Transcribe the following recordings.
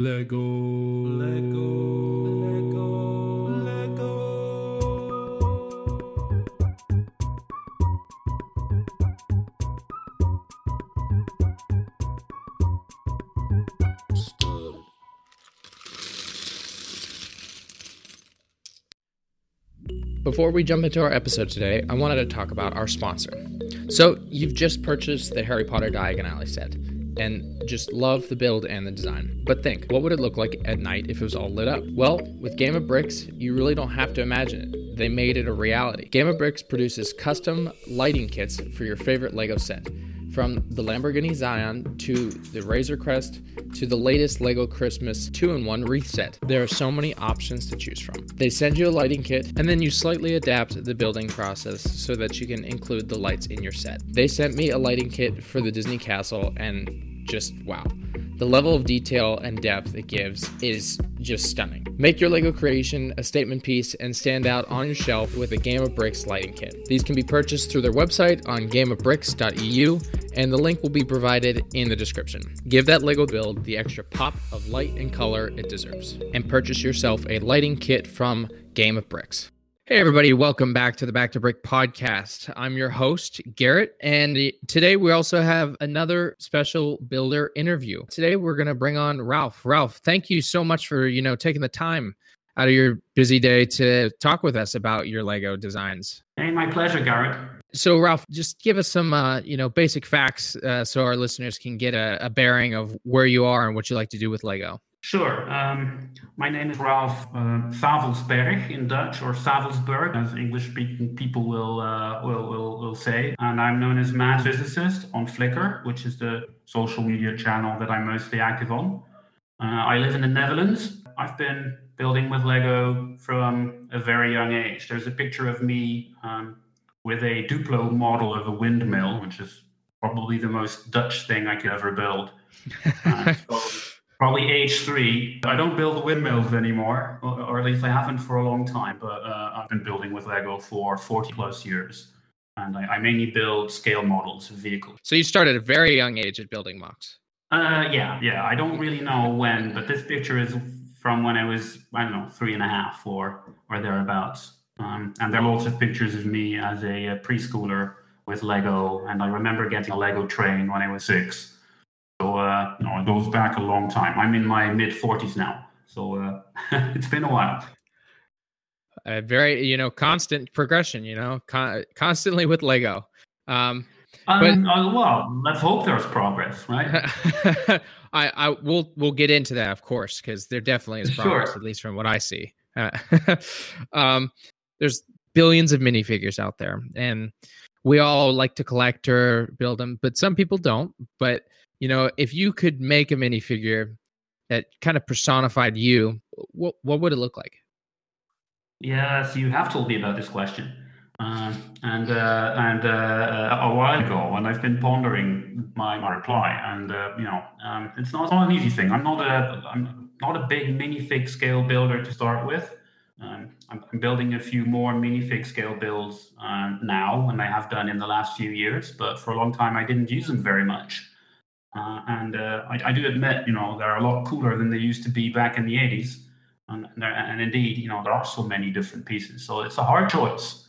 Lego. Lego. Lego. Lego. Before we jump into our episode today, I wanted to talk about our sponsor. So, you've just purchased the Harry Potter Diagon Alley set and just love the build and the design. But think, what would it look like at night if it was all lit up? Well, with Game of Bricks, you really don't have to imagine it. They made it a reality. Game of Bricks produces custom lighting kits for your favorite Lego set. From the Lamborghini Sián to the Razor Crest to the latest Lego Christmas 2 in 1 wreath set, there are so many options to choose from. They send you a lighting kit and then you slightly adapt the building process so that you can include the lights in your set. They sent me a lighting kit for the Disney Castle and just wow. The level of detail and depth it gives is just stunning. Make your LEGO creation a statement piece and stand out on your shelf with a Game of Bricks lighting kit. These can be purchased through their website on gameofbricks.eu, and the link will be provided in the description. Give that LEGO build the extra pop of light and color it deserves, and purchase yourself a lighting kit from Game of Bricks. Hey, everybody, welcome back to the Back to Brick podcast. I'm your host, Garrett, and today we also have another special builder interview. Today we're going to bring on Ralph. Ralph, thank you so much for, you know, taking the time out of your busy day to talk with us about your Lego designs. Hey, my pleasure, Garrett. So, Ralph, just give us some, uh, you know, basic facts uh, so our listeners can get a, a bearing of where you are and what you like to do with Lego. Sure. Um, my name is Ralph uh, Savelsberg in Dutch, or Savelsberg, as English-speaking people will, uh, will, will will say. And I'm known as Mad Physicist on Flickr, which is the social media channel that I'm mostly active on. Uh, I live in the Netherlands. I've been building with Lego from a very young age. There's a picture of me um, with a Duplo model of a windmill, which is probably the most Dutch thing I could ever build. Probably age three. I don't build windmills anymore, or, at least I haven't for a long time. But uh, I've been building with Lego for 40 plus years, and I, I mainly build scale models of vehicles. So, you started at a very young age at building MOCs. Uh, yeah, yeah. I don't really know when, but this picture is from when I was, I don't know, three and a half or or thereabouts. Um, and there are lots of pictures of me as a, a preschooler with Lego, and I remember getting a Lego train when I was six. So uh, no, it goes back a long time. I'm in my mid 40s now, so uh, it's been a while. A very, you know, constant progression. You know, con- constantly with Lego. Um, um, but, uh, well, let's hope there's progress, right? I, I will we'll get into that, of course, because there definitely is progress, sure. at least from what I see. um, there's billions of minifigures out there, and we all like to collect or build them, but some people don't. But you know, if you could make a minifigure that kind of personified you, what what would it look like? Yes, you have told me about this question. Uh, and uh, and uh, a while ago, and I've been pondering my, my reply. And uh, you know, um, it's not, it's not an easy thing. I'm not a I'm not a big minifig scale builder to start with. Um, I'm, I'm, building a few more minifig scale builds um, now, and I have done in the last few years. But for a long time, I didn't use them very much. Uh, and uh, I, I, do admit, you know, they're a lot cooler than they used to be back in the 80s. And, and, indeed, you know, there are so many different pieces. So it's a hard choice.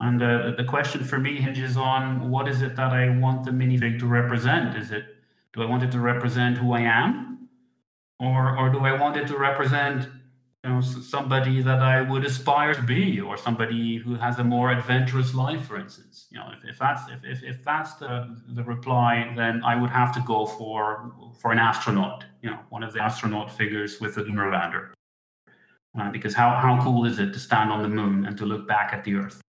And uh, the question for me hinges on what is it that I want the minifig to represent? Is it, do I want it to represent who I am? Or, or do I want it to represent you know, somebody that I would aspire to be, or somebody who has a more adventurous life, for instance. You know, if, if that's if, if, if that's the, the reply, then I would have to go for for an astronaut. You know, one of the astronaut figures with the lunar lander. Uh, because how, how cool is it to stand on the moon and to look back at the Earth?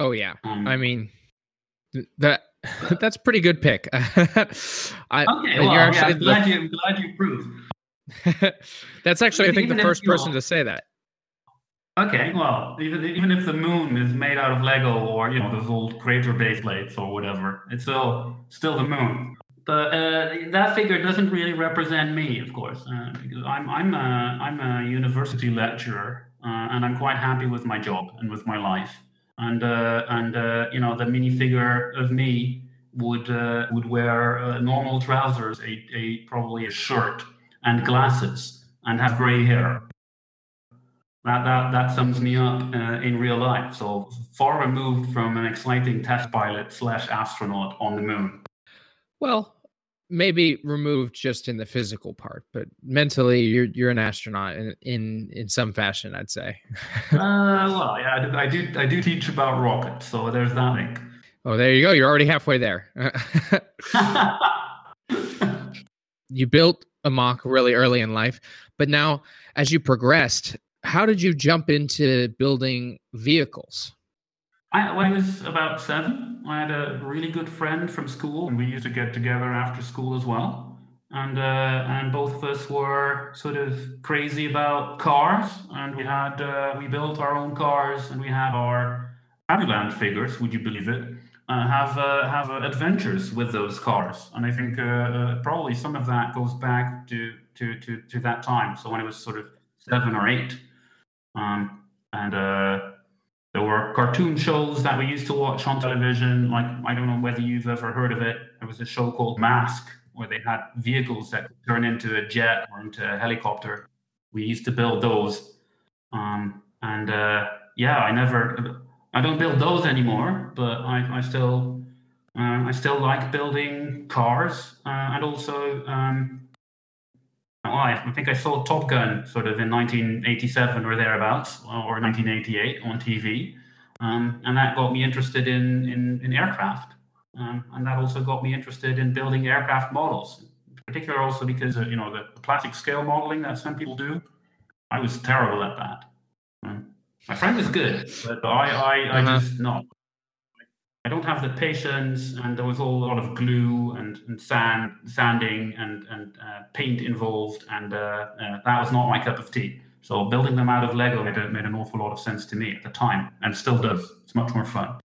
Oh yeah, um, I mean that that's pretty good pick. I, okay, well, yeah, I'm glad you glad you approved. That's actually, I think, the first person to say that. Okay, well, even even if the moon is made out of Lego or you know those old crater base plates or whatever, it's still still the moon. But uh, that figure doesn't really represent me, of course, uh, because I'm I'm a I'm a university lecturer uh, and I'm quite happy with my job and with my life. And uh, and uh, you know the minifigure of me would uh, would wear uh, normal trousers, a, a probably a shirt and glasses, and have gray hair. That that that sums me up uh, in real life. So far removed from an exciting test pilot slash astronaut on the moon. Well, maybe removed just in the physical part, but mentally, you're you're an astronaut in in, in some fashion, I'd say. uh, well, yeah, I do, I do I do teach about rockets, so there's that link. Oh, there you go. You're already halfway there. you built a MOC really early in life, but now as you progressed, how did you jump into building vehicles? I, when I was about seven, I had a really good friend from school, and we used to get together after school as well. And uh, and both of us were sort of crazy about cars, and we had uh, we built our own cars, and we had our Fabuland figures. Would you believe it? Uh, have uh, have uh, adventures with those cars, and I think probably some of that goes back to, to to to that time. So when it was sort of seven or eight, um, and there were cartoon shows that we used to watch on television. Like, I don't know whether you've ever heard of it. There was a show called Mask where they had vehicles that could turn into a jet or into a helicopter. We used to build those. Um, and uh, yeah, I never, I don't build those anymore, but I, I still, uh, I still like building cars uh, and also um, I think I saw Top Gun sort of in 1987 or thereabouts, or 1988 on TV, um, and that got me interested in in, in aircraft, um, and that also got me interested in building aircraft models. In particular, also because uh, you know the, the, plastic scale modeling that some people do, I was terrible at that. My friend was good, but I I, I uh-huh. just not. I don't have the patience, and there was a lot of glue and, and sand, sanding and, and uh, paint involved, and uh, uh, that was not my cup of tea. So building them out of Lego made, made an awful lot of sense to me at the time, and still does. It's much more fun.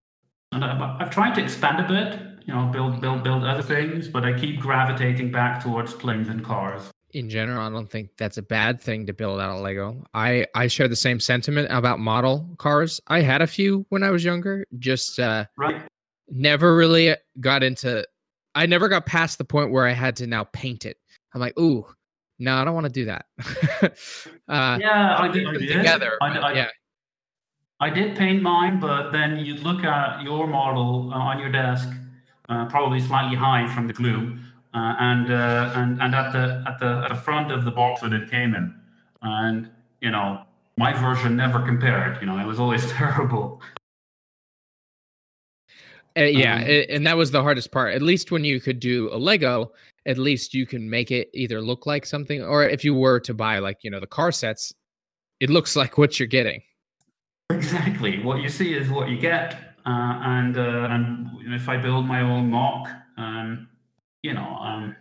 And uh, I've tried to expand a bit, you know, build build build other things, but I keep gravitating back towards planes and cars. In general, I don't think that's a bad thing to build out of Lego. I I share the same sentiment about model cars. I had a few when I was younger, just uh, right never really got into I never got past the point where I had to now paint it. I'm like, ooh, no, I don't want to do that. uh, yeah, I did. I did. Together, I, I, yeah. I did paint mine, but then you'd look at your model uh, on your desk, uh, probably slightly high from the glue, uh, and uh, and and at the at the at the front of the box that it came in, and you know my version never compared. You know, it was always terrible. Uh, yeah, um, and that was the hardest part. At least when you could do a Lego, at least you can make it either look like something, or if you were to buy like you know the car sets, it looks like what you're getting. Exactly, what you see is what you get. Uh, and uh, and if I build my own MOC, um, you know, um,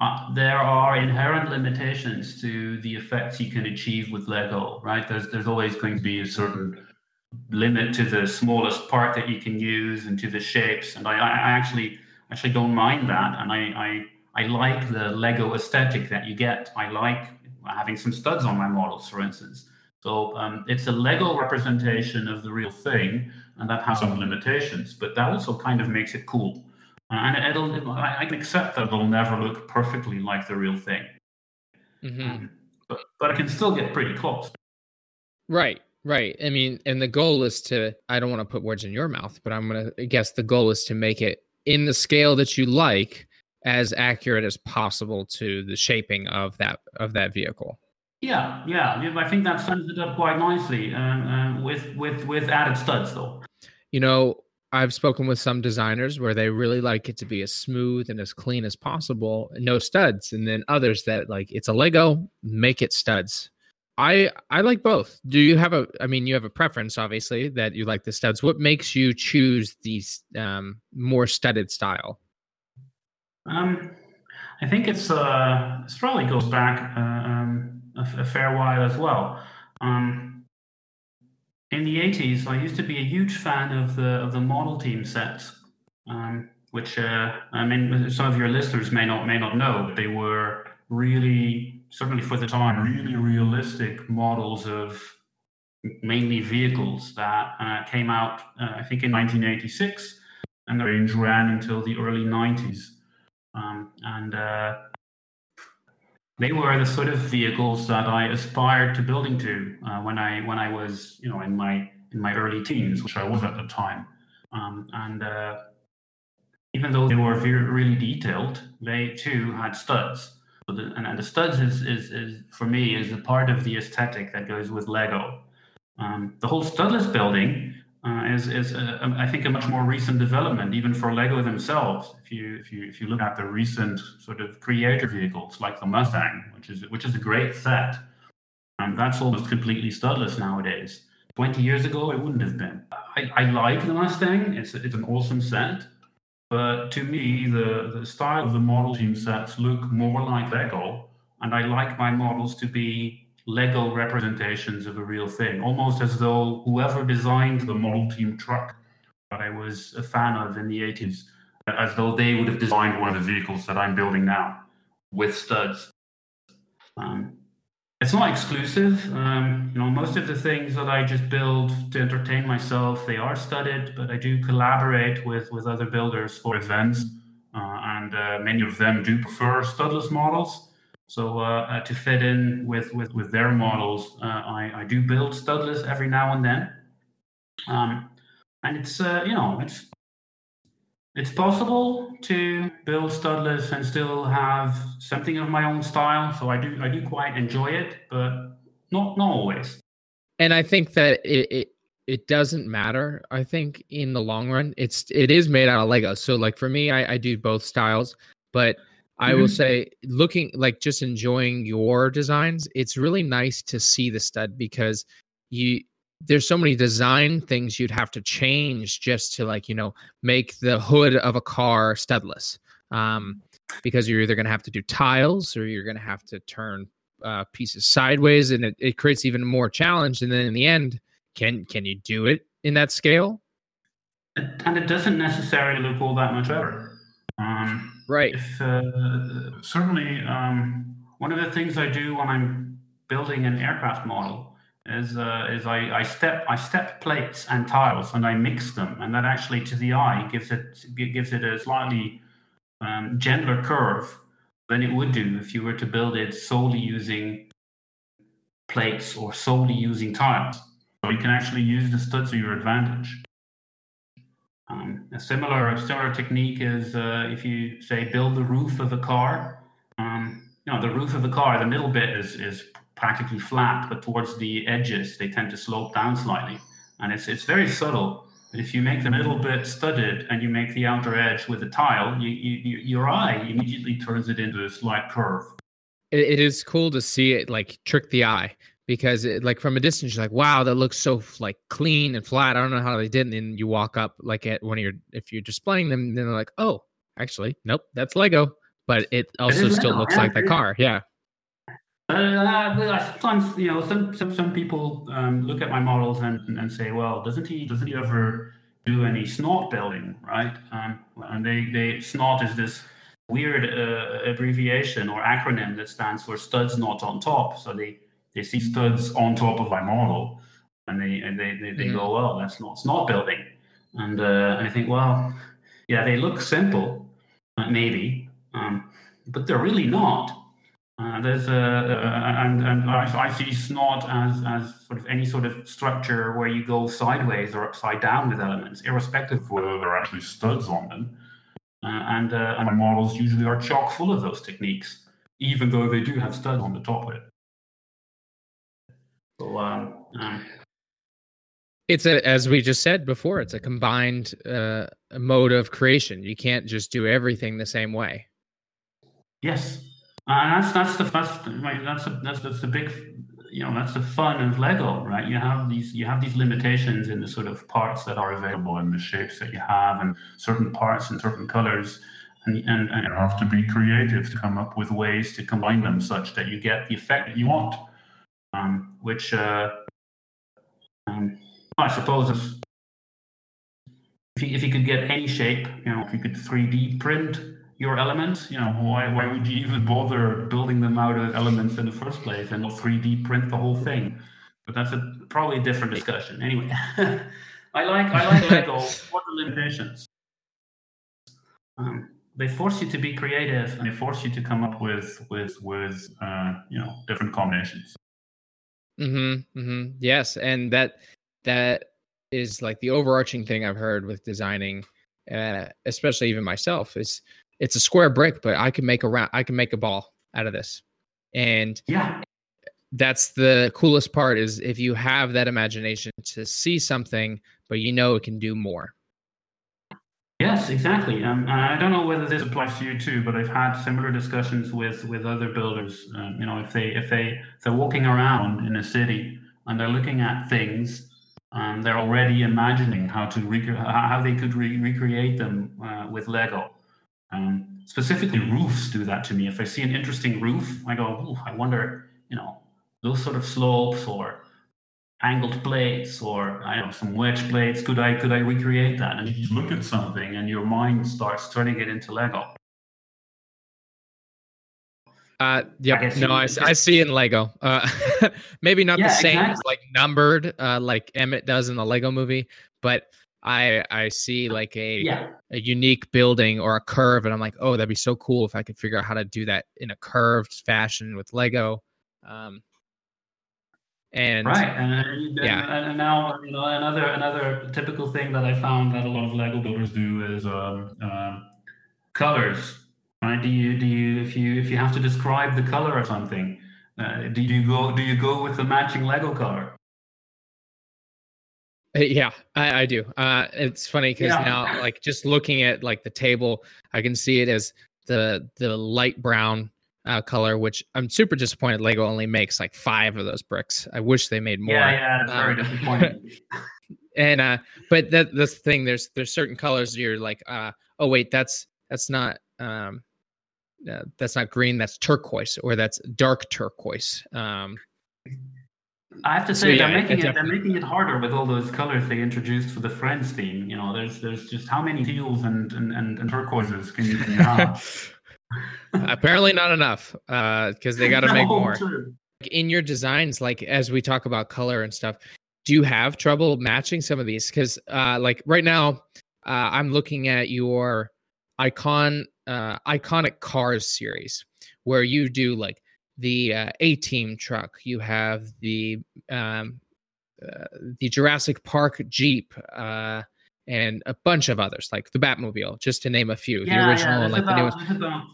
uh, there are inherent limitations to the effects you can achieve with Lego. Right? There's there's always going to be a certain limit to the smallest part that you can use and to the shapes. And I, I actually actually don't mind that. And I, I, I like the Lego aesthetic that you get. I like having some studs on my models, for instance. So um, it's a Lego representation of the real thing, and that has some limitations, but that also kind of makes it cool. Uh, and it'll, I can accept that it'll never look perfectly like the real thing. Mm-hmm. Um, but, but it can still get pretty close. Right. Right. I mean, and the goal is to, I don't want to put words in your mouth, but I'm going to guess the goal is to make it in the scale that you like as accurate as possible to the shaping of that of that vehicle. Yeah, yeah, I think that sums it up quite nicely. Uh, uh, with with with added studs, though. You know, I've spoken with some designers where they really like it to be as smooth and as clean as possible, no studs, and then others that like it's a Lego, make it studs. I I like both. Do you have a? I mean, you have a preference, obviously, that you like the studs. What makes you choose these um, more studded style? Um, I think it's uh, it probably goes back uh, um, a, a, fair while as well. Um, in the '80s, I used to be a huge fan of the of the model team sets, um, which uh, I mean, some of your listeners may not may not know, but they were really certainly for the time, really realistic models of mainly vehicles that uh, came out, uh, I think, in 1986. and the range ran until the early 90s. Um, and uh, they were the sort of vehicles that I aspired to building to uh, when I when I was you know in my in my early teens, which I was at the time. Um, and uh, even though they were very, really detailed, they too had studs. So the, and, and, the studs is, is, is for me is a part of the aesthetic that goes with Lego. Um, the whole studless building uh, is, is a, I think a much more recent development, even for Lego themselves. If you if you if you look at the recent sort of creator vehicles like the Mustang, which is which is a great set, and um, that's almost completely studless nowadays. Twenty years ago, it wouldn't have been. I, I like the Mustang; it's it's an awesome set, but to me, the the style of the model team sets look more like Lego, and I like my models to be Lego representations of a real thing, almost as though whoever designed the model team truck that I was a fan of in the 80s, as though they would have designed one of the vehicles that I'm building now with studs. Um, it's not exclusive. Um, you know, most of the things that I just build to entertain myself, they are studded, but I do collaborate with with other builders for events, uh, and uh, many of them do prefer studless models. So uh, uh, to fit in with with, with their models, uh, I, I do build studless every now and then, um, and it's uh, you know it's it's possible to build studless and still have something of my own style. So I do I do quite enjoy it, but not not always. And I think that it, it it doesn't matter. I think in the long run, it's it is made out of Lego. So like for me, I, I do both styles, but I mm-hmm. will say, looking like just enjoying your designs, it's really nice to see the stud because you there's so many design things you'd have to change just to like you know make the hood of a car studless um, because you're either going to have to do tiles or you're going to have to turn uh, pieces sideways and it, it creates even more challenge and then in the end can can you do it in that scale and it doesn't necessarily look all that much better um, Right. Uh, certainly, um, one of the things I do when I'm building an aircraft model is uh, is I, I step I step plates and tiles and I mix them, and that actually to the eye gives it gives it a slightly um, gentler curve than it would do if you were to build it solely using plates or solely using tiles. So you can actually use the studs to your advantage. Um, a similar a similar technique is uh, if you say build the roof of a car. Um, you know, the roof of the car, the middle bit is is practically flat, but towards the edges they tend to slope down slightly, and it's it's very subtle. But if you make the middle bit studded and you make the outer edge with a tile, you, you, your eye immediately turns it into a slight curve. it is cool to see it like trick the eye because it, like from a distance you're like wow that looks so like clean and flat. I don't know how they did and then you walk up like at one of your if you're displaying them then they're like oh actually nope that's lego. But it also still looks yeah, like the car yeah. Uh, sometimes you know some some, some people um, look at my models and, and say well doesn't he doesn't he ever do any SNOT building? Right? Um, and they they snot is this weird uh, abbreviation or acronym that stands for studs not on top. So they they see studs on top of my model, and they and they they, they mm-hmm. go, well, that's not it's not building, and uh, and I think, well, yeah, they look simple, maybe, um, but they're really not. Uh, there's a, uh, and and I, I, see snot as as sort of any sort of structure where you go sideways or upside down with elements, irrespective of whether there are actually studs on them. Uh, and uh, and my models usually are chock full of those techniques, even though they do have studs on the top of it. So, um, um, it's a, as we just said before, it's a combined uh, mode of creation. You can't just do everything the same way. Yes, and that's that's the first. Right, that's a, that's that's the big, you know, that's the fun of Lego, right? You have these you have these limitations in the sort of parts that are available and the shapes that you have, and certain parts and certain colors. And, and, and you have to be creative to come up with ways to combine them such that you get the effect that you want um, which uh, um, I suppose if, if you, if you could get any shape, you know, if you could 3D print your elements, you know, why, why would you even bother building them out of elements in the first place and not 3D print the whole thing? But that's a probably a different discussion. Anyway, I like I like Lego. what are the limitations? um, they force you to be creative and they force you to come up with with with uh, you know different combinations. Mm-hmm. Mm-hmm. Yes, and that that is like the overarching thing I've heard with designing, uh, especially even myself, is it's a square brick, but I can make a round, I can make a ball out of this, and Yeah, that's the coolest part is if you have that imagination to see something, but you know it can do more. Yes, exactly. Um, I don't know whether this applies to you too, but I've had similar discussions with with other builders. Um, you know, if they if they they're walking around in a city and they're looking at things, they're already imagining how to rec- how they could re- recreate them uh, with Lego. Um, specifically, roofs do that to me. If I see an interesting roof, I go, "Ooh, I wonder, you know, those sort of slopes or angled plates or I don't know some wedge plates. Could I could I recreate that? And you look at something and your mind starts turning it into Lego. Uh, yeah, guess no, I, I, I see in Lego. Uh, maybe not Yeah, the same, exactly. like numbered, uh, like Emmet does in the Lego movie, but I I see like a Yeah, a unique building or a curve, and I'm like, oh, that'd be so cool if I could figure out how to do that in a curved fashion with Lego. Um, and right. And, Yeah. and, now you know another another typical thing that I found that a lot of Lego builders do is um, um, colors. Right? Do you do you if you if you have to describe the color of something, uh, do you go do you go with the matching Lego color? Uh, Yeah, I, I do. Uh, it's funny because Yeah. now, like, just looking at like the table, I can see it as the the light brown uh, color, which I'm super disappointed. Lego only makes like five of those bricks. I wish they made more. Yeah, yeah, very Um, disappointing. And uh, but that that's the thing. There's there's certain colors you're like, uh, oh wait, that's that's not um, uh, that's not green. That's turquoise or that's dark turquoise. Um, I have to So, say yeah, they're making it, they're making it harder with all those colors they introduced for the Friends theme. You know, there's there's just how many teals and and, and, and turquoises can you, can you have? Apparently not enough because uh, they got to no, make more. True. In your designs, like as we talk about color and stuff, do you have trouble matching some of these? Because uh, like right now, uh, I'm looking at your icon uh, iconic cars series where you do like the uh, A Team truck, you have the um, uh, the Jurassic Park Jeep, uh, and a bunch of others like the Batmobile, just to name a few. Yeah, the original, yeah, like the new ones.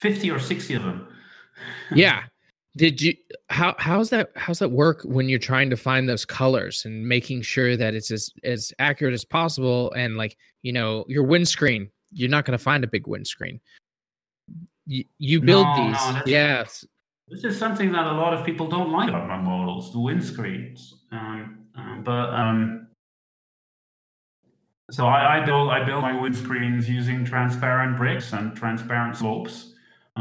50 or 60 of them. yeah. Did you how how's that how's that work when you're trying to find those colors and making sure that it's as as accurate as possible and like, you know, your windscreen, you're not going to find a big windscreen. You, you build no, these. No. This is something that a lot of people don't like about my models, the windscreens. Um, um, but um, so I, I, build I build my windscreens using transparent bricks and transparent slopes.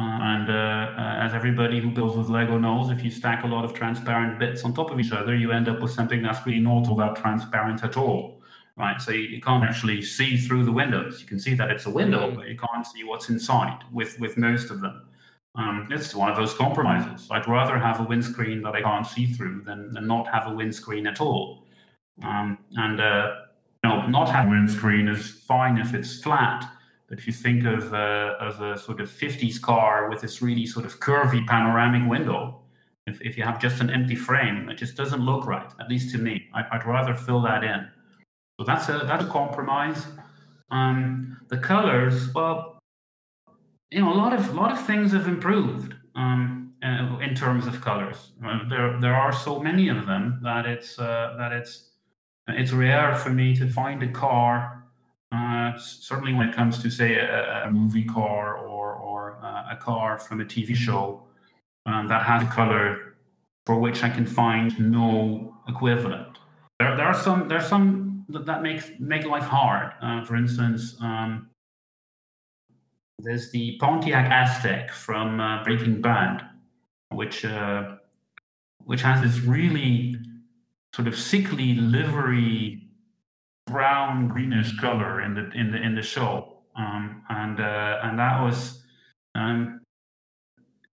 And uh, uh, as everybody who builds with Lego knows, if you stack a lot of transparent bits on top of each other, you end up with something that's really not all that transparent at all, right? So you, can't actually see through the windows. You can see that it's a window, Mhm. but you can't see what's inside with with most of them. Um, it's one of those compromises. I'd rather have a windscreen that I can't see through than, than not have a windscreen at all. Um, and uh, you know, not having a windscreen is fine if it's flat. But if you think of uh, of a sort of 50s car with this really sort of curvy panoramic window, if, if you have just an empty frame, it just doesn't look right. At least to me, I, I'd rather fill that in. So that's a that's a compromise. Um, the colors, well, you know, a lot of a lot of things have improved um, uh, in terms of colors. Uh, there there are so many of them that it's uh, that it's it's rare for me to find a car. Uh, certainly, when it comes to say a, a movie car or or uh, a car from a TV show um, that has a color for which I can find no equivalent. There, there are some there are some that, that makes make life hard. Uh, for instance. Um, there's the Pontiac Aztek from uh, Breaking Bad, which uh, which has this really sort of sickly livery brown greenish color in the in the in the show, um, and uh, and that was um,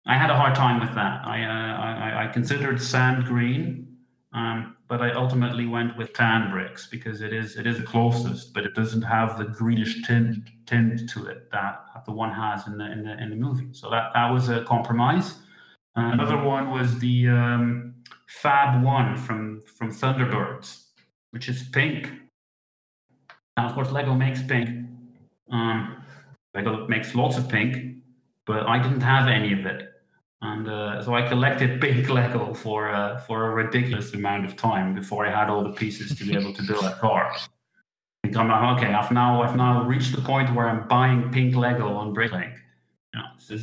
I had a hard time with that. I uh, I, I considered sand green Um, but I ultimately went with tan bricks because it is it is the closest, but it doesn't have the greenish tint tint to it that the one has in the in the in the movie. So that that was a compromise. Uh, another one was the um, Fab One from from Thunderbirds, which is pink. Now, of course, Lego makes pink. Um, Lego makes lots of pink, but I didn't have any of it and uh, so I collected pink Lego for uh, for a ridiculous amount of time before I had all the pieces to be able to build a car. And I'm like, okay, I've now I've now reached the point where I'm buying pink Lego on Bricklink. You know,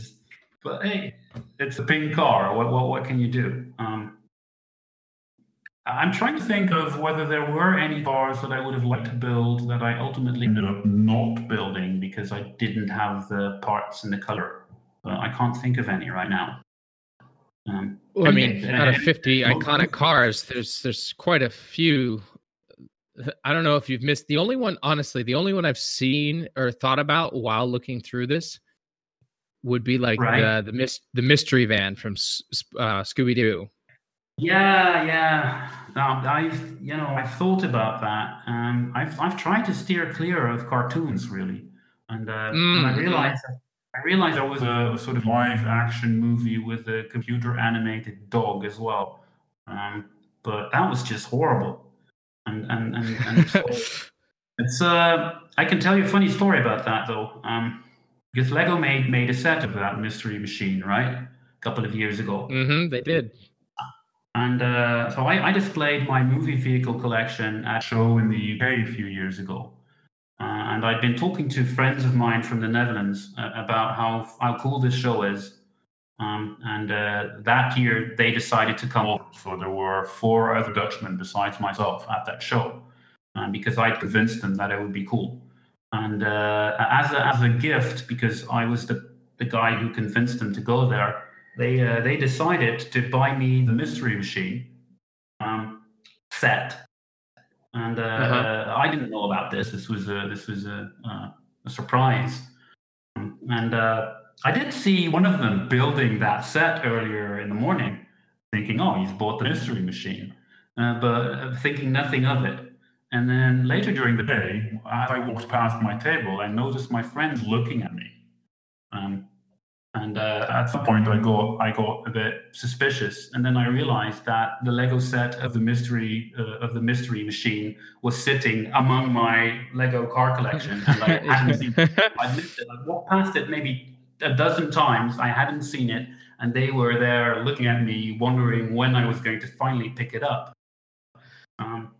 but hey, it's a pink car. What what what can you do? Um, I'm trying to think of whether there were any cars that I would have liked to build that I ultimately ended up not building because I didn't have the parts and the color. But I can't think of any right now. Um, well, I mean, out of fifty iconic cars, there's there's quite a few. I don't know if you've missed the only one. Honestly, the only one I've seen or thought about while looking through this would be like right. the the, mis- the mystery van from uh, Scooby Doo. Yeah, yeah. I've you know I've thought about that. Um, I've I've tried to steer clear of cartoons really, and, uh, mm. and I mm-hmm. realized I realized there was a sort of live action movie with a computer animated dog as well. Um, but that was just horrible. And and and, and so it's uh I can tell you a funny story about that though. Um, because Lego made made a set of that mystery machine, right? A couple of years ago. Mm-hmm, they did. And uh, so I, I displayed my movie vehicle collection at a show in the UK a few years ago. Uh, and I'd been talking to friends of mine from the Netherlands uh, about how, how cool this show is. Um, and uh, that year they decided to come over. So there were four other Dutchmen besides myself at that show um, because I'd convinced them that it would be cool. And uh, as, a, as a gift, because I was the, the guy who convinced them to go there, they, uh, they decided to buy me the Mystery Machine um, set and uh, uh-huh. I didn't know about this. This was a, this was a, uh, a surprise, and uh, I did see one of them building that set earlier in the morning, thinking, "Oh, he's bought the mystery machine," uh, but thinking nothing of it. And then later during the day, as I walked past my table, I noticed my friends looking at me. Um, and uh, at some point, I got I got a bit suspicious, and then I realized that the Lego set of the mystery uh, of the mystery machine was sitting among my Lego car collection, and I hadn't seen. It. I missed it. I walked past it maybe a dozen times. I hadn't seen it, and they were there looking at me, wondering when I was going to finally pick it up. Um,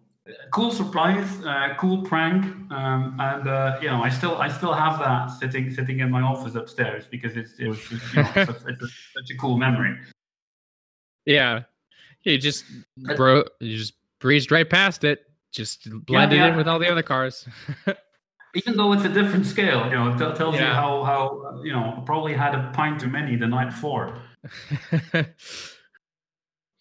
cool surprise, uh, cool prank, um, and uh, you know, I still I still have that sitting sitting in my office upstairs because it's it was you know, such, it's a, such a cool memory. Yeah, you just bro, you just breezed right past it, just blended yeah, yeah. in with all the other cars. Even though it's a different scale, you know, it t- tells yeah. you how how you know probably had a pint too many the night before.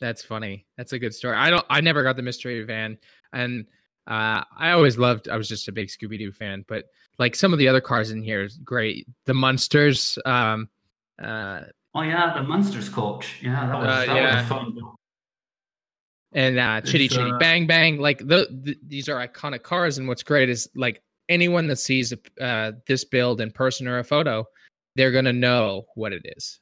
That's funny. That's a good story. I don't. I never got the mystery van, and uh, I always loved. I was just a big Scooby Doo fan, but like some of the other cars in here is great. The Munsters. Um, uh, oh yeah, the Munsters coach. Yeah, that was uh, that yeah. was fun. And uh, Chitty it's, Chitty uh, Bang Bang. Like the, the, these are iconic cars, and what's great is like anyone that sees uh, this build in person or a photo, they're gonna know what it is.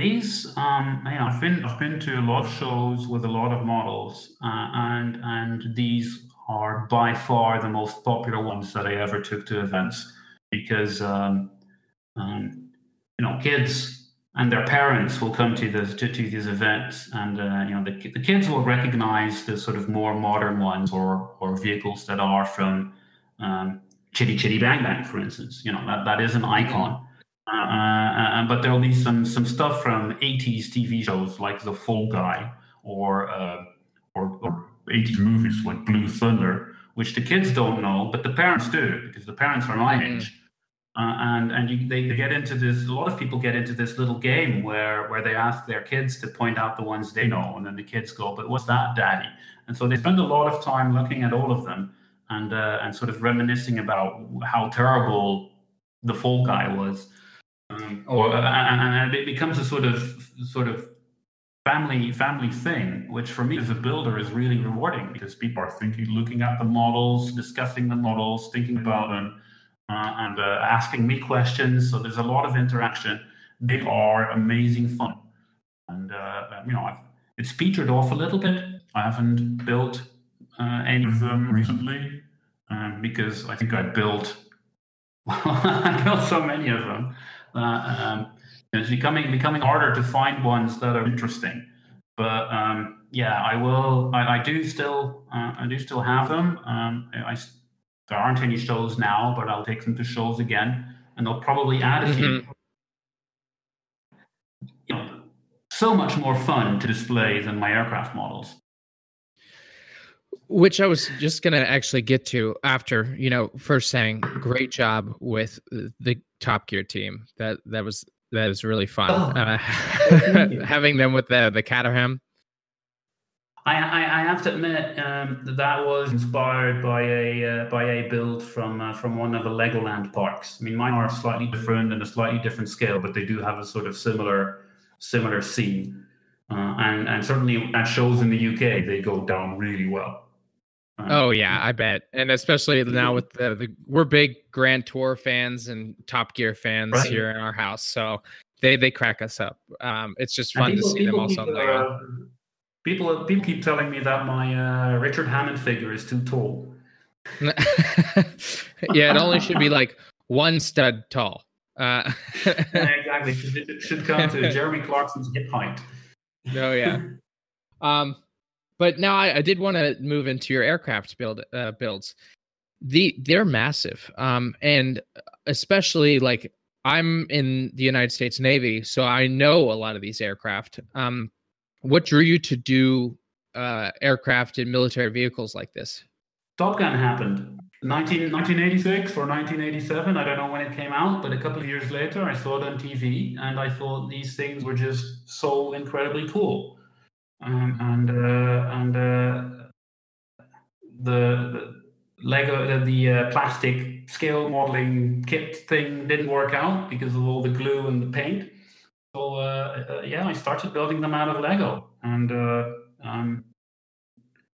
These, um, you know, I've been I've been to a lot of shows with a lot of models, uh, and and these are by far the most popular ones that I ever took to events because um, um, you know kids and their parents will come to this to, to these events, and uh, you know the, the kids will recognize the sort of more modern ones or or vehicles that are from um, Chitty Chitty Bang Bang, for instance. You know that that is an icon. Uh, uh, but there'll be some some stuff from 80s TV shows like The Fall Guy or, uh, or, or 80s movies like Blue Thunder, which the kids don't know, but the parents do because the parents are my mm-hmm. age. Uh, and and you, they, they get into this. A lot of people get into this little game where where they ask their kids to point out the ones they know, and then the kids go, "But what's that, Daddy?" And so they spend a lot of time looking at all of them and uh, and sort of reminiscing about how terrible the Fall Guy was um, or uh, and, and, it becomes a sort of sort of family family thing, which for me as a builder is really rewarding because people are thinking, looking at the models, discussing the models, thinking about them, uh, and uh, asking me questions. So there's a lot of interaction. They are amazing fun, and uh, you know I've, it's petered off a little bit. I haven't built uh, any of them recently um, because I think I built I built so many of them. Um, it's becoming becoming harder to find ones that are interesting. But um, yeah, I will. I, I do still. Uh, I do still have them. Um, I, there aren't any shows now, but I'll take them to shows again, and I'll probably add a few. Mhm. You know, so much more fun to display than my aircraft models. Which I was just gonna actually get to after you know first saying great job with the Top Gear team. That that was that is really fun. Oh, uh, having them with the the Caterham. I, I, I have to admit um, that that was inspired by a uh, by a build from uh, from one of the Legoland parks. I mean, mine are slightly different and a slightly different scale, but they do have a sort of similar similar scene. Uh, and and certainly at shows in the UK, they go down really well. Uh, Oh yeah, I bet, and especially now with the, the we're big Grand Tour fans and Top Gear fans Right. here in our house, so they they crack us up. Um, it's just fun to people- see them also. keep, uh, people people keep telling me that my uh, Richard Hammond figure is too tall. yeah, it only should be like one stud tall. Uh, Yeah, exactly. It it should come to Jeremy Clarkson's hip height. oh yeah. Um, but now I, I did want to move into your aircraft build uh, builds. The they're massive, um, and especially like I'm in the United States Navy, so I know a lot of these aircraft. Um, what drew you to do uh, aircraft and military vehicles like this? Top Gun happened 19, 1986 or 1987. I don't know when it came out, but a couple of years later, I saw it on TV, and I thought these things were just so incredibly cool. Um, and uh, and uh, the, Lego the, uh, plastic scale modeling kit thing didn't work out because of all the glue and the paint. So uh, uh, yeah, I started building them out of Lego, and uh, um,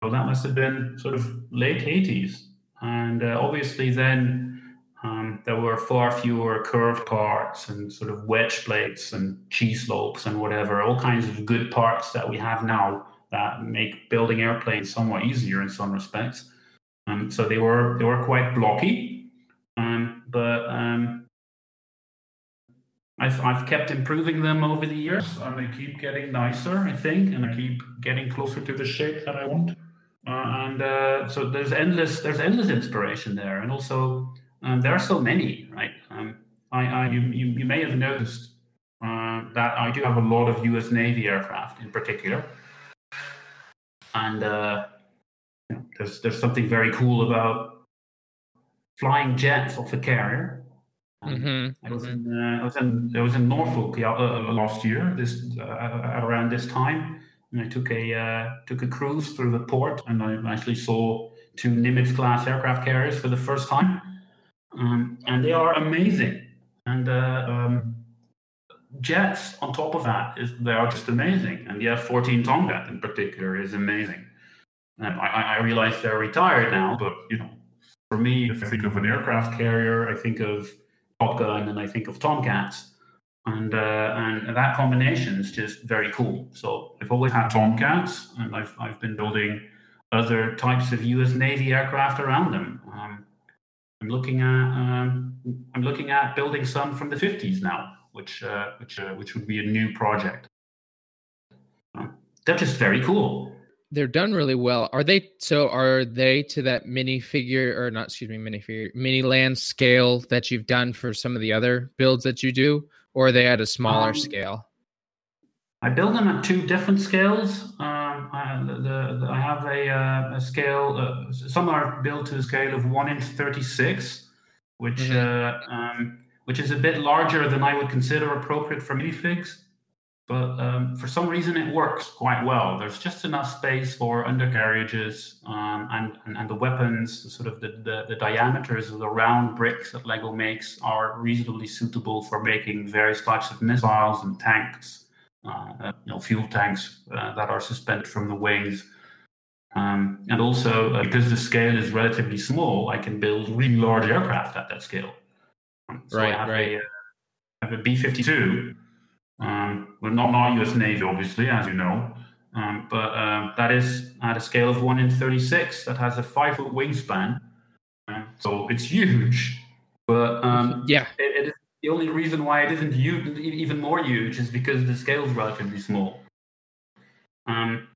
so that must have been sort of late 80s. And obviously, then um, there were far fewer curved parts and sort of wedge plates and cheese slopes and whatever, all kinds of good parts that we have now that make building airplanes somewhat easier in some respects. Um, so they were they were quite blocky, um, but um, I've I've kept improving them over the years, and they keep getting nicer, I think, and I keep getting closer to the shape that I want. Uh, and uh, so there's endless there's endless inspiration there, and also um, there are so many, right? Um, I, I you, you you may have noticed uh, that I do have a lot of U.S. Navy aircraft in particular, and uh, you know, there's there's something very cool about flying jets off a carrier. Um, Mm-hmm. I was in uh, I was in I was in Norfolk uh, last year this uh, around this time, and I took a uh, took a cruise through the port, and I actually saw two Nimitz class aircraft carriers for the first time, um, and they are amazing. And uh, um, jets on top of that is they are just amazing, and the F-14 Tomcat in particular is amazing. And I, I- I realize they're retired now, but you know, for me, if I think of an aircraft carrier, I think of Top Gun and I think of Tomcats. And uh, and that combination is just very cool. So I've always had Tomcats, and I've I've been building other types of U.S. Navy aircraft around them. I'm looking at um, I'm looking at building some from the 50s now, which uh, which uh, which would be a new project. Um, they're just very cool. They're done really well. Are they so are they to that mini figure or not excuse me, mini figure Miniland scale that you've done for some of the other builds that you do, or are they at a smaller Um, scale? I build them at two different scales. Um, I, the, the, I have a, uh, a scale. Uh, some are built to a scale of one inch thirty six, which Mhm. uh, um, which is a bit larger than I would consider appropriate for minifigs. But um, for some reason, it works quite well. There's just enough space for undercarriages um, and, and and the weapons. Sort of the, the the diameters of the round bricks that Lego makes are reasonably suitable for making various types of missiles and tanks uh, you know, fuel tanks uh, that are suspended from the wings. Um, and also, uh, because the scale is relatively small, I can build really large aircraft at that scale. Um, so Right, I have right. a, uh, I have a B 52, um, well, not, not US Navy, obviously, as you know, um, but um, that is at a scale of 1 in 36 that has a 5 foot wingspan. Um, so it's huge, but um, Yeah. it, it is the only reason why it isn't huge, even more huge is because the scale is relatively small. Um,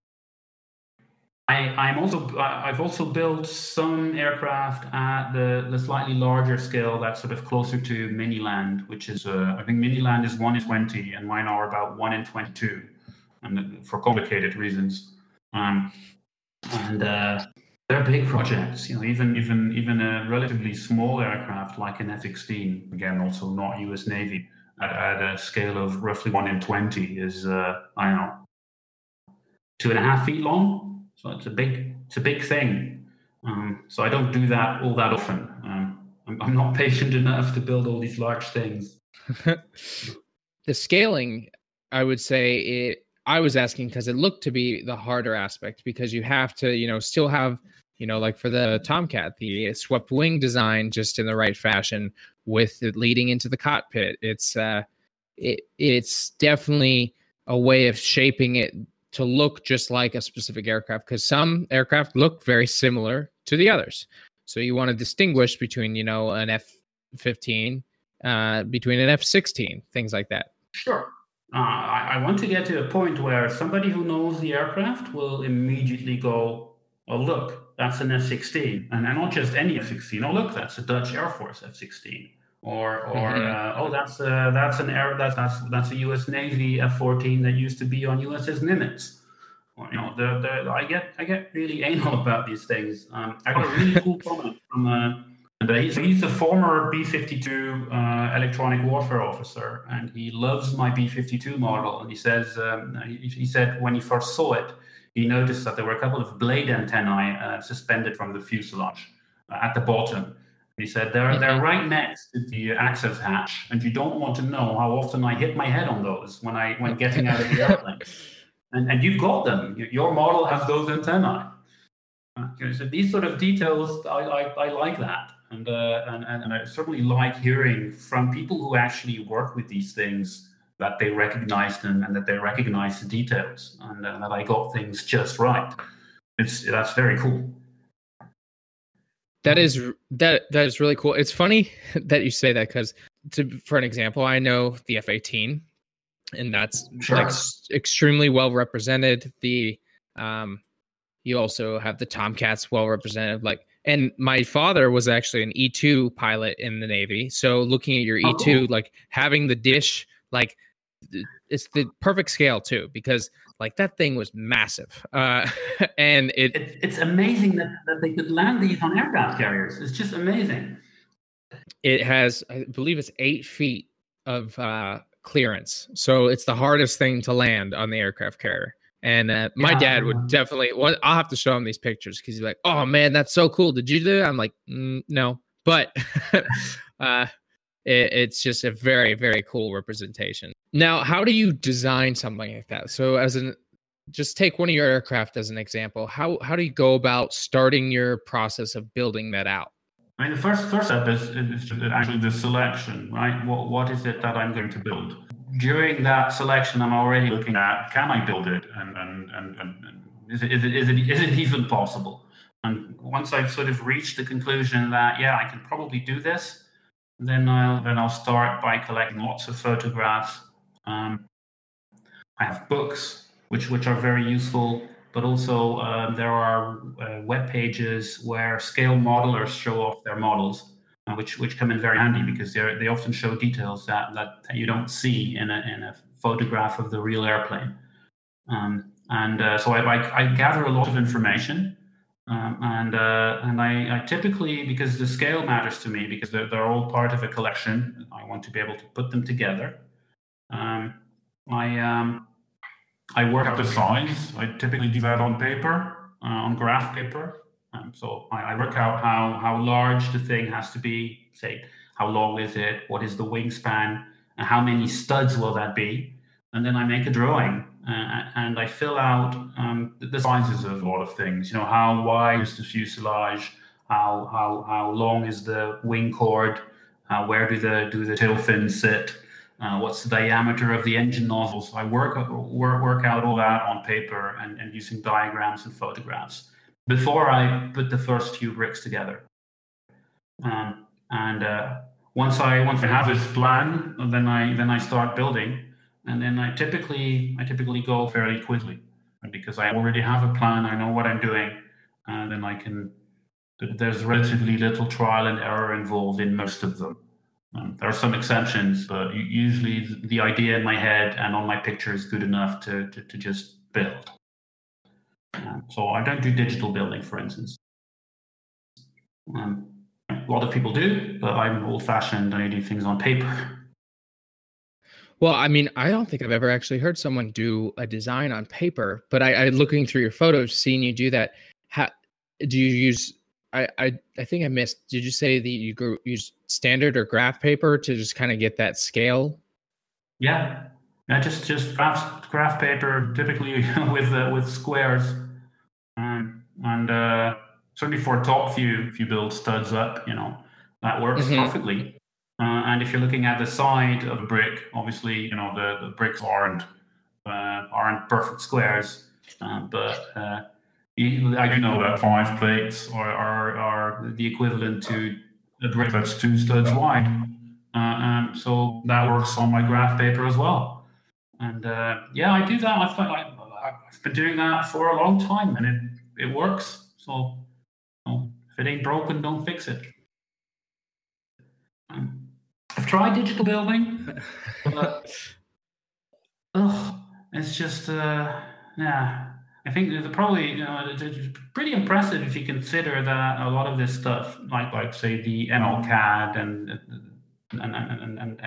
I, I'm also I've also built some aircraft at the, the slightly larger scale that's sort of closer to Miniland, which is uh, I think Miniland is one in twenty, and mine are about one in twenty-two, and for complicated reasons. Um, and uh, they're big projects. You know, even even even a relatively small aircraft like an F-16, again, also not U.S. Navy, at, at a scale of roughly one in twenty, is uh, I don't know two and a half feet long. So it's a big it's a big thing. Um, so I don't do that all that often. Um, I'm, I'm not patient enough to build all these large things. the scaling, I would say it. I was asking because it looked to be the harder aspect because you have to, you know, still have, you know, like for the Tomcat, the swept wing design just in the right fashion with it leading into the cockpit. It's uh, it it's definitely a way of shaping it to look just like a specific aircraft because some aircraft look very similar to the others. So you want to distinguish between, you know, an F 15 uh, between an F 16, things like that. Sure. Uh, I, I want to get to a point where somebody who knows the aircraft will immediately go, "Oh, look, that's an F-16, and, and not just any F-16. Oh, look, that's a Dutch Air Force F-16." Or, or Mhm. uh, oh, that's uh, that's an air that's that's that's a U.S. Navy F-14 that used to be on USS Nimitz. Or, you know, the, the, I get I get really anal about these things. Um, I got a really cool comment from uh, he's, he's a former B-52 uh, electronic warfare officer, and he loves my B-52 model. And he says um, he, he said when he first saw it, he noticed that there were a couple of blade antennae uh, suspended from the fuselage uh, at the bottom. He said they're they're right next to the access hatch, and you don't want to know how often I hit my head on those when I when getting out of the airplane. And and you've got them. Your model has those antennae. So these sort of details, I, I, I like that. And, uh, and, and, and I certainly like hearing from people who actually work with these things that they recognize them and that they recognize the details and uh, that I got things just right. It's that's very cool. That is that that is really cool. It's funny that you say that because to for an example, I know the F eighteen, and that's Sure. like extremely well represented. The um, you also have the Tomcats well represented. Like, and my father was actually an E two pilot in the Navy. So looking at your E Oh, two, cool. like having the dish, like it's the perfect scale too, because like that thing was massive, uh, and it It, it's amazing that, that they could land these on aircraft carriers. It's just amazing. it has i believe it's eight feet of uh clearance so it's the hardest thing to land on the aircraft carrier and uh, my Yeah. dad would definitely well, i'll have to show him these pictures because he's like oh man that's so cool did you do it i'm like mm, no but uh it, it's just a very very cool representation now how do you design something like that so as an just take one of your aircraft as an example how how do you go about starting your process of building that out I mean, the first first step is, is actually the selection, right? What what is it that I'm going to build? During that selection, I'm already looking at can I build it, and and and, and, is it is it is it is it even possible? And once I've sort of reached the conclusion that yeah, I can probably do this, then I'll then I'll start by collecting lots of photographs. Um, I have books which which are very useful but also um, there are uh, web pages where scale modelers show off their models, uh, which which come in very handy because they they often show details that, that you don't see in a in a photograph of the real airplane. Um, and uh, so I, I, I gather a lot of information, um, and uh, and I, I typically because the scale matters to me because they're, they're all part of a collection. I want to be able to put them together. Um, I um, I work out the size. I typically do that on paper, uh, on graph paper. Um, so I, I work out how, how large the thing has to be. Say, how long is it? What is the wingspan? And how many studs will that be? and then I make a drawing uh, and I fill out um, the sizes of a lot of things. You know, how wide is the fuselage? How how how long is the wing chord? Uh, where do the do the tail fins sit? Uh, what's the diameter of the engine nozzles? I work work work out all that on paper and, and using diagrams and photographs before I put the first few bricks together. Um, and uh, once I once I have this plan, then I then I start building, and then I typically I typically go fairly quickly because I already have a plan. I know what I'm doing, and then I can. There's relatively little trial and error involved in most of them. Um, there are some exceptions, but usually the idea in my head and on my picture is good enough to to, to just build. Um, so I don't do digital building, for instance. Um, a lot of people do, but I'm old fashioned and I do things on paper. Well, I mean, I don't think I've ever actually heard someone do a design on paper, but I, I looking through your photos, seeing you do that. How do you use? I, I I think I missed. Did you say that you go, use standard or graph paper to just kind of get that scale? Yeah, yeah, just just graph graph paper, typically with uh, with squares, um, and uh, certainly for top view, if you build studs up, you know that works mm-hmm. perfectly. Uh, and if you're looking at the side of a brick, obviously, you know the, the bricks aren't uh, aren't perfect squares, uh, but uh, I do know that five plates are, are, are the equivalent to a brick that's two studs wide. Uh, um, so that works on my graph paper as well. And uh, yeah, I do that. I've, I, have been doing that for a long time, and it it works. So you know, if it ain't broken, don't fix it. Um, I've tried digital building, but oh, it's just uh, yeah. I think it's probably you know it's pretty impressive if you consider that a lot of this stuff, like like say the MLCAD and and and, and, and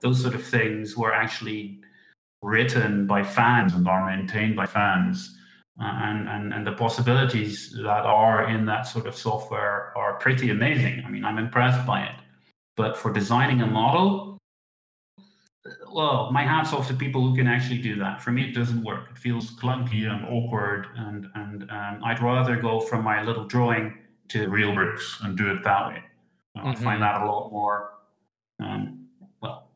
those sort of things were actually written by fans and are maintained by fans. Uh, and, and and the possibilities that are in that sort of software are pretty amazing. I mean, I'm impressed by it. But for designing a model, well, my hats off to people who can actually do that. For me, it doesn't work. It feels clunky and awkward, and and um, I'd rather go from my little drawing to real bricks and do it that way. mm-hmm. I find that a lot more, um, well,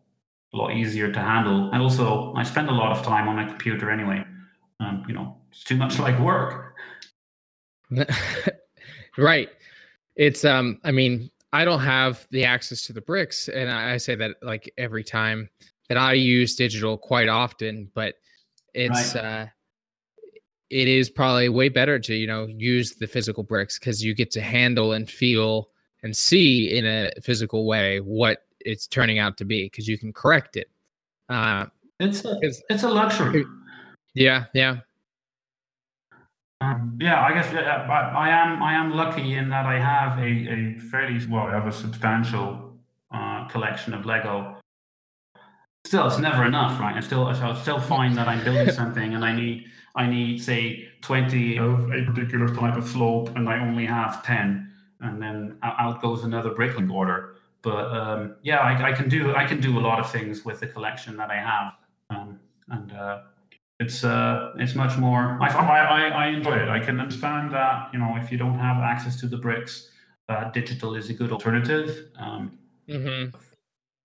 a lot easier to handle. And also, I spend a lot of time on my computer anyway. Um, you know, it's too much like work. right. It's um. I mean, I don't have the access to the bricks, and I, I say that like every time that I use digital quite often, but it's right. uh it is probably way better to you know use the physical bricks because you get to handle and feel and see in a physical way what it's turning out to be because you can correct it uh it's a, it's a luxury yeah yeah um, yeah, I guess uh, I am. I am lucky in that I have a, a fairly well, I have a substantial uh, collection of Lego. Still, it's never enough, right? I still, I still find that I'm building something, and I need, I need, say, twenty of a particular type of slope, and I only have ten, and then out goes another bricklink order. But um, yeah, I, I, can do, I can do a lot of things with the collection that I have, um, and. Uh, it's uh, it's much more. I, I I enjoy it. I can understand that you know if you don't have access to the bricks, uh, digital is a good alternative. Um, mm-hmm.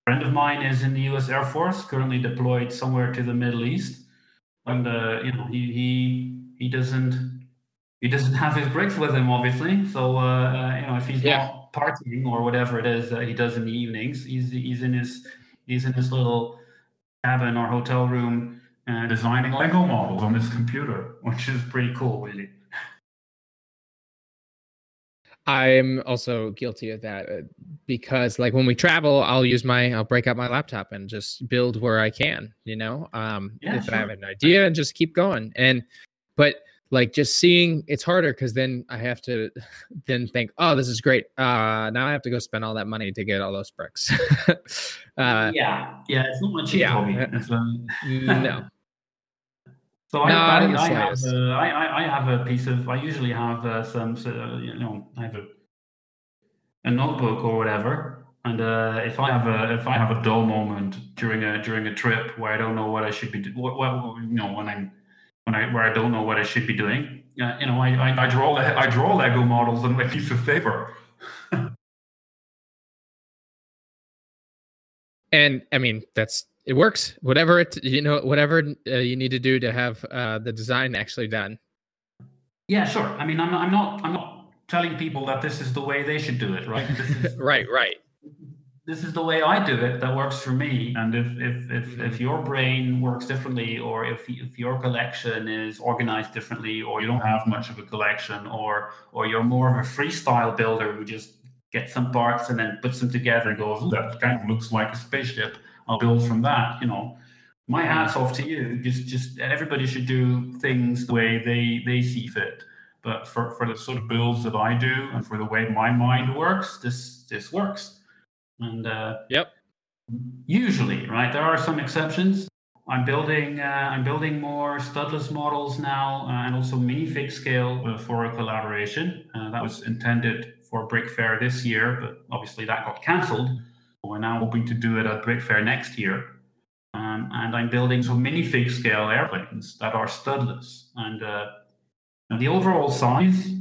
A friend of mine is in the U.S. Air Force, currently deployed somewhere to the Middle East, and uh, you know he he he doesn't he doesn't have his bricks with him, obviously. So uh, uh you know if he's yeah. not partying or whatever it is that he does in the evenings, he's he's in his he's in his little cabin or hotel room uh, designing Lego models on this computer, which is pretty cool, really. I'm also guilty of that uh, because, like, when we travel, I'll use my, I'll break out my laptop and just build where I can, you know, um, yeah, if sure. I have an idea and just keep going. And, but like, just seeing it's harder because then I have to then think, oh, this is great. Uh, now I have to go spend all that money to get all those bricks. uh, yeah, yeah, it's not much yeah, hobby. Uh, no, So I, no, I, I, have, uh, I, I, have a piece of. I usually have uh, some, uh, you know, I have a, a notebook or whatever, And uh, if I have a if I have a dull moment during a during a trip where I don't know what I should be doing, what, what, you know, when I'm when I where I don't know what I should be doing, uh, you know, I, I, I draw I draw Lego models on my piece of paper. and I mean that's it works. Whatever it you know whatever uh, you need to do to have uh, the design actually done. Yeah, sure. I mean, I'm not, I'm not I'm not telling people that this is the way they should do it, right? Is, right, right this is the way I do it that works for me. And if if if, if your brain works differently, or if if your collection is organized differently, or you don't have much of a collection, or or you're more of a freestyle builder who just gets some parts and then puts them together and goes, that kind of looks like a spaceship. I'll build from that. You know, my mm-hmm. hats off to you. Just just everybody should do things the way they they see fit. But for, for the sort of builds that I do and for the way my mind works, this this works. And uh, yep, usually, right, there are some exceptions. I'm building uh, I'm building more studless models now, uh, and also minifig scale uh, for a collaboration. Uh, that was intended for BrickFair this year, but obviously that got cancelled. We're now hoping to do it at BrickFair next year. Um, and I'm building some minifig scale airplanes that are studless. And uh, the overall size,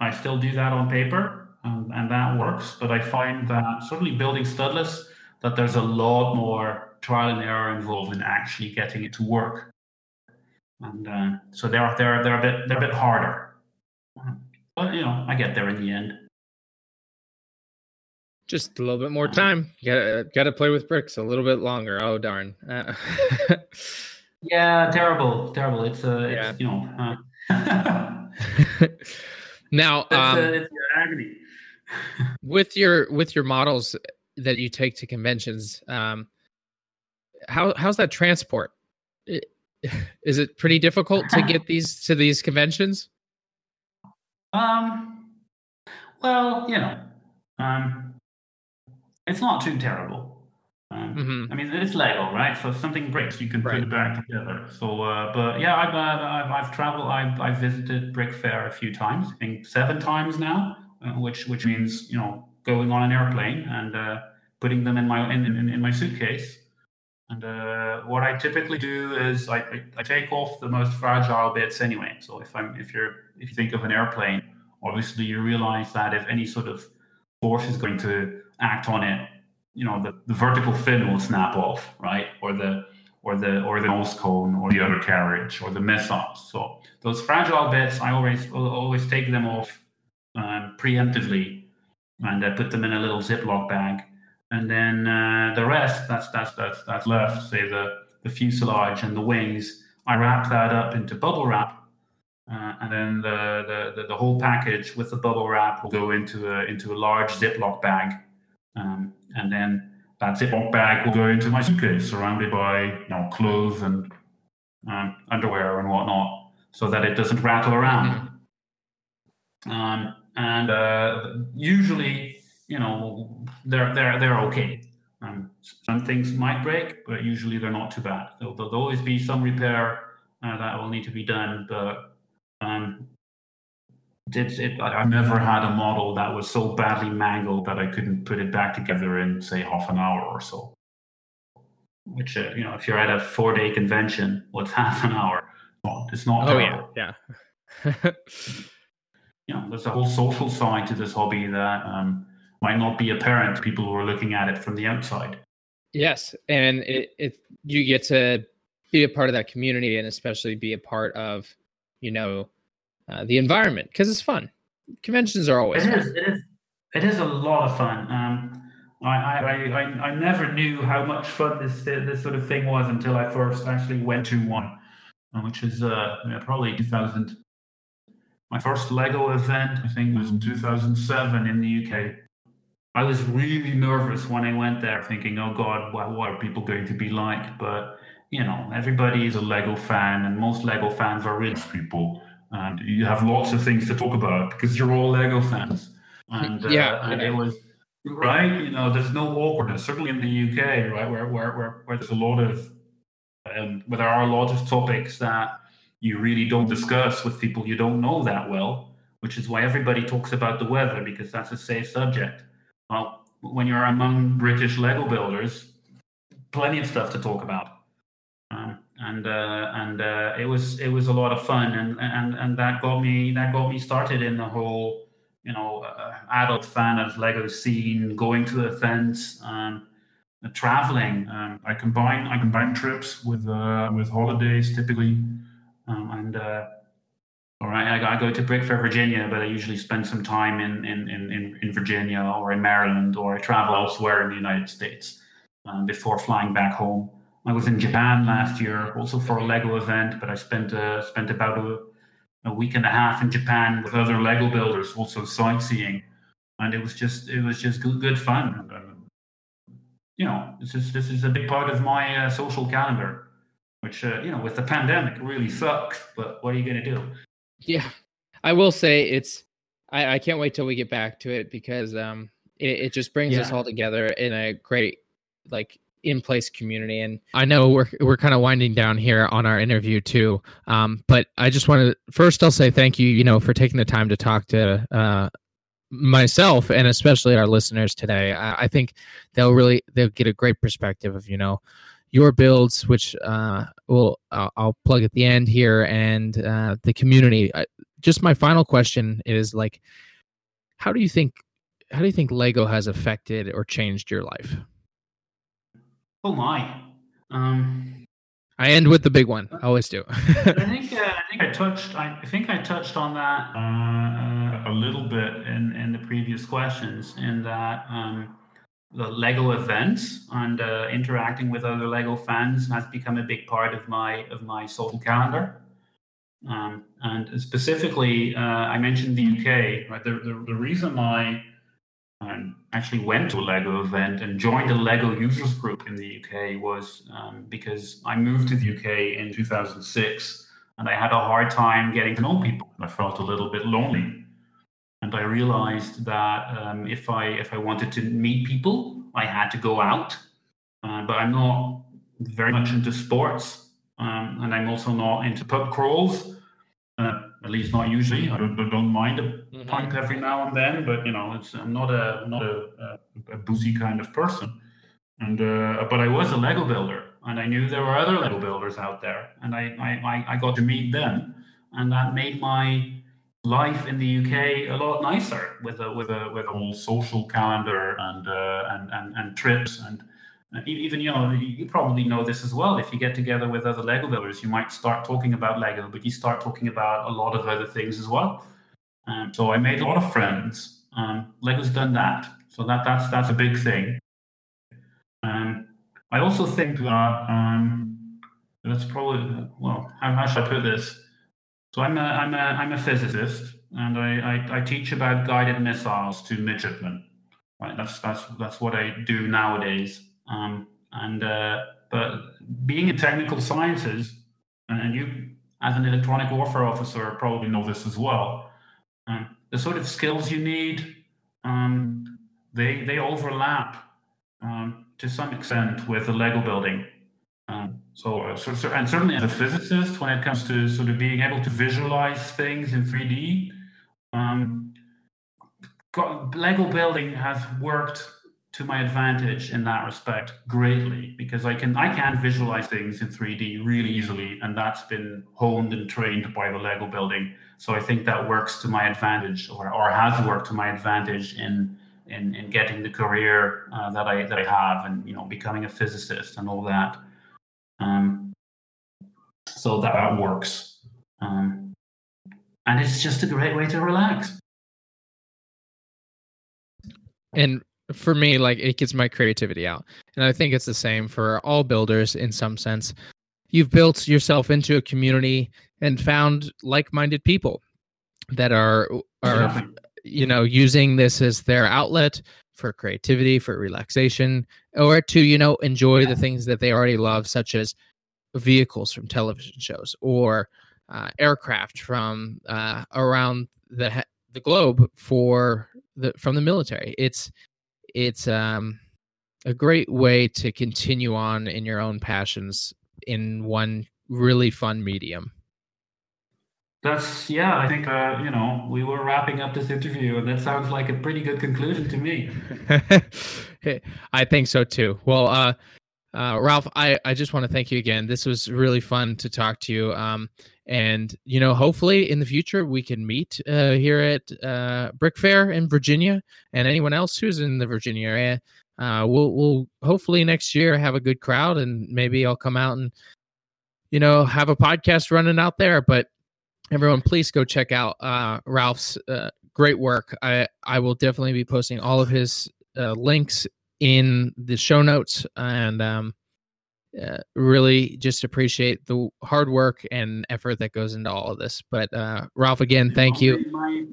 I still do that on paper, um, and that works. But I find that certainly building studless, that there's a lot more trial and error involved in actually getting it to work. And uh, so they're they're they're a bit they're a bit harder. But you know, I get there in the end. Just a little bit more time. You gotta gotta play with bricks a little bit longer. Oh darn. Uh, yeah, terrible, terrible. It's uh, it's yeah. you know. Uh, now, it's, uh, um, it's agony with your with your models that you take to conventions, um, how how's that transport? Is it pretty difficult to get these to these conventions? Um, well, you know, um, it's not too terrible. Um, mm-hmm. I mean, it's Lego, right? So if something breaks, you can right. put it back together. So, uh, but yeah, I've, uh, I've, I've traveled, I've, I've visited BrickFair a few times, I think seven times now uh, which which means you know going on an airplane and uh, putting them in my in, in, in my suitcase. And uh, what I typically do is I, I, I, take off the most fragile bits anyway. So if I'm if you're if you think of an airplane, obviously you realize that if any sort of force is going to act on it, you know the, the vertical fin will snap off, right? Or the or the or the nose cone or the undercarriage or the missiles. So those fragile bits, I always always take them off um, preemptively and I put them in a little Ziploc bag. And then uh, the rest, that's that's that's that's left, say the the fuselage and the wings, I wrap that up into bubble wrap, uh, and then the, the, the the whole package with the bubble wrap will go into a into a large Ziploc bag, um, and then that Ziploc bag will go into my suitcase, surrounded by you know clothes and um, underwear and whatnot, so that it doesn't rattle around. Mm-hmm. Um, and uh, usually, you know, they're they're they're okay. Um, some things might break, but usually they're not too bad. So there'll always be some repair uh, that will need to be done, but um, it, it, I've never had a model that was so badly mangled that I couldn't put it back together in say half an hour or so. Which uh, you know, if you're at a four-day convention, what's half an hour? Well, it's not. Oh terrible. yeah, yeah. you know, there's a whole social side to this hobby that um, might not be apparent to people who are looking at it from the outside. Yes, and it, it you get to be a part of that community and especially be a part of, you know, uh, the environment because it's fun. Conventions are always it fun. Is, it is. It is a lot of fun. Um, I, I, I, I never knew how much fun this this sort of thing was until I first actually went to one, which is uh, probably 2000 my first Lego event, I think, was in 2007 in the UK. I was really nervous when I went there, thinking, "Oh God, what, what are people going to be like?" But you know, everybody is a Lego fan, and most Lego fans are rich people, and you have lots of things to talk about because you're all Lego fans. And uh, yeah, and it was right. You know, there's no awkwardness. Certainly in the UK, right, where where where, where there's a lot of, um, where there are a lot of topics that you really don't discuss with people you don't know that well, which is why everybody talks about the weather because that's a safe subject. Well, when you're among British Lego builders, plenty of stuff to talk about. And uh, and uh, it was it was a lot of fun, and and and that got me that got me started in the whole you know uh, adult fan of Lego scene, going to events, um, traveling. Um, I combine I combine trips with uh, with holidays typically, um, and uh, all right, I, I go to Brickfair, Virginia, but I usually spend some time in, in, in, in Virginia or in Maryland, or I travel elsewhere in the United States um, before flying back home. I was in Japan last year, also for a Lego event, but I spent uh, spent about a, a week and a half in Japan with other Lego builders, also sightseeing, and it was just it was just good, good fun. you know, this is this is a big part of my uh, social calendar, which uh, you know, with the pandemic, really sucks. But what are you going to do? Yeah, I will say it's. I, I can't wait till we get back to it because um, it, it just brings Yeah. us all together in a great, like, in place community. And I know we're we're kind of winding down here on our interview too. Um, but I just want to first I'll say thank you, you know, for taking the time to talk to uh myself and especially our listeners today. I, I think they'll really they'll get a great perspective of you know your builds, which uh, will I'll, I'll plug at the end here, and uh, the community. I, just my final question is like, how do you think how do you think Lego has affected or changed your life? Oh my. Um, I end with the big one. I always do. I think uh, I think I touched I, I think I touched on that uh, a little bit in, in the previous questions in that um, the Lego events and uh, interacting with other Lego fans has become a big part of my of my social calendar. Um, and specifically, uh, I mentioned the UK. Right, the, the, the reason I um, actually went to a Lego event and joined a Lego users group in the UK was um, because I moved to the UK in 2006 and I had a hard time getting to know people. I felt a little bit lonely. And I realized that um, if I if I wanted to meet people, I had to go out. Uh, but I'm not very much into sports, um, and I'm also not into pub crawls. At least not usually. I don't, don't mind a pint every now and then, but you know, it's I'm not a not a, a, a boozy kind of person. And uh, but I was a Lego builder, and I knew there were other Lego builders out there, and I I, I- I got to meet them, and that made my life in the UK a lot nicer with a with a with a whole social calendar and uh, and, and and trips and even you know you probably know this as well. If you get together with other Lego builders, you might start talking about Lego, but you start talking about a lot of other things as well. Um, so I made a lot of friends. Um, Lego's done that, so that that's that's a big thing. Um, I also think that um, that's probably well. How, how should I put this? So I'm a I'm a I'm a physicist, and I, I, I teach about guided missiles to midshipmen. Right, that's that's that's what I do nowadays. Um, and uh, but being in technical sciences, and you as an electronic warfare officer probably know this as well. Um, the sort of skills you need, um, they they overlap um, to some extent with the Lego building. Um, so, uh, so, so, and certainly as a physicist, when it comes to sort of being able to visualize things in 3D, um, Lego building has worked to my advantage in that respect greatly because I can I can visualize things in 3D really easily, and that's been honed and trained by the Lego building. So I think that works to my advantage, or, or has worked to my advantage in in, in getting the career uh, that I that I have, and you know becoming a physicist and all that. Um, so that, works, um, and it's just a great way to relax. and for me like it gets my creativity out and i think it's the same for all builders in some sense you've built yourself into a community and found like-minded people that are are Definitely. you know using this as their outlet for creativity for relaxation or to you know enjoy the things that they already love such as vehicles from television shows or uh, aircraft from uh, around the the globe for the from the military it's it's um a great way to continue on in your own passions in one really fun medium That's yeah. I think uh, you know we were wrapping up this interview, and that sounds like a pretty good conclusion to me. I think so too. Well, uh, uh, Ralph, I, I just want to thank you again. This was really fun to talk to you. Um, and you know, hopefully in the future we can meet uh, here at uh, Brick Fair in Virginia, and anyone else who's in the Virginia area. Uh, we'll we'll hopefully next year have a good crowd, and maybe I'll come out and you know have a podcast running out there. But everyone, please go check out uh, Ralph's uh, great work. I I will definitely be posting all of his links in the show notes and um, uh, really just appreciate the hard work and effort that goes into all of this. But uh, Ralph, again, thank you. My,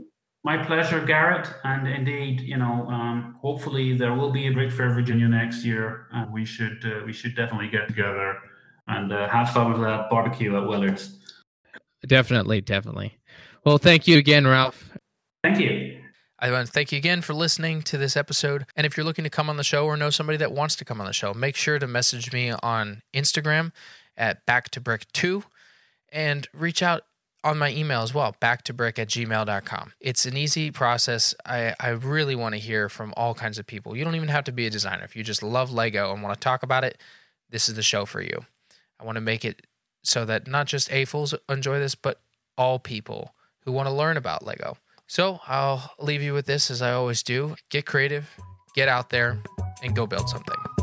my pleasure, Garrett. And indeed, you know, um, hopefully there will be a Brick Fair Virginia next year, and we should uh, we should definitely get together and uh, have some of that barbecue at Willard's. Definitely, definitely. Well, thank you again, Ralph. Thank you. I want to thank you again for listening to this episode. And if you're looking to come on the show or know somebody that wants to come on the show, make sure to message me on Instagram at back to brick 2 and reach out on my email as well, back to brick at gmail.com. It's an easy process. I, I really want to hear from all kinds of people. You don't even have to be a designer. If you just love Lego and want to talk about it, this is the show for you. I want to make it so that not just AFOLs enjoy this, but all people who want to learn about Lego. So I'll leave you with this as I always do get creative, get out there, and go build something.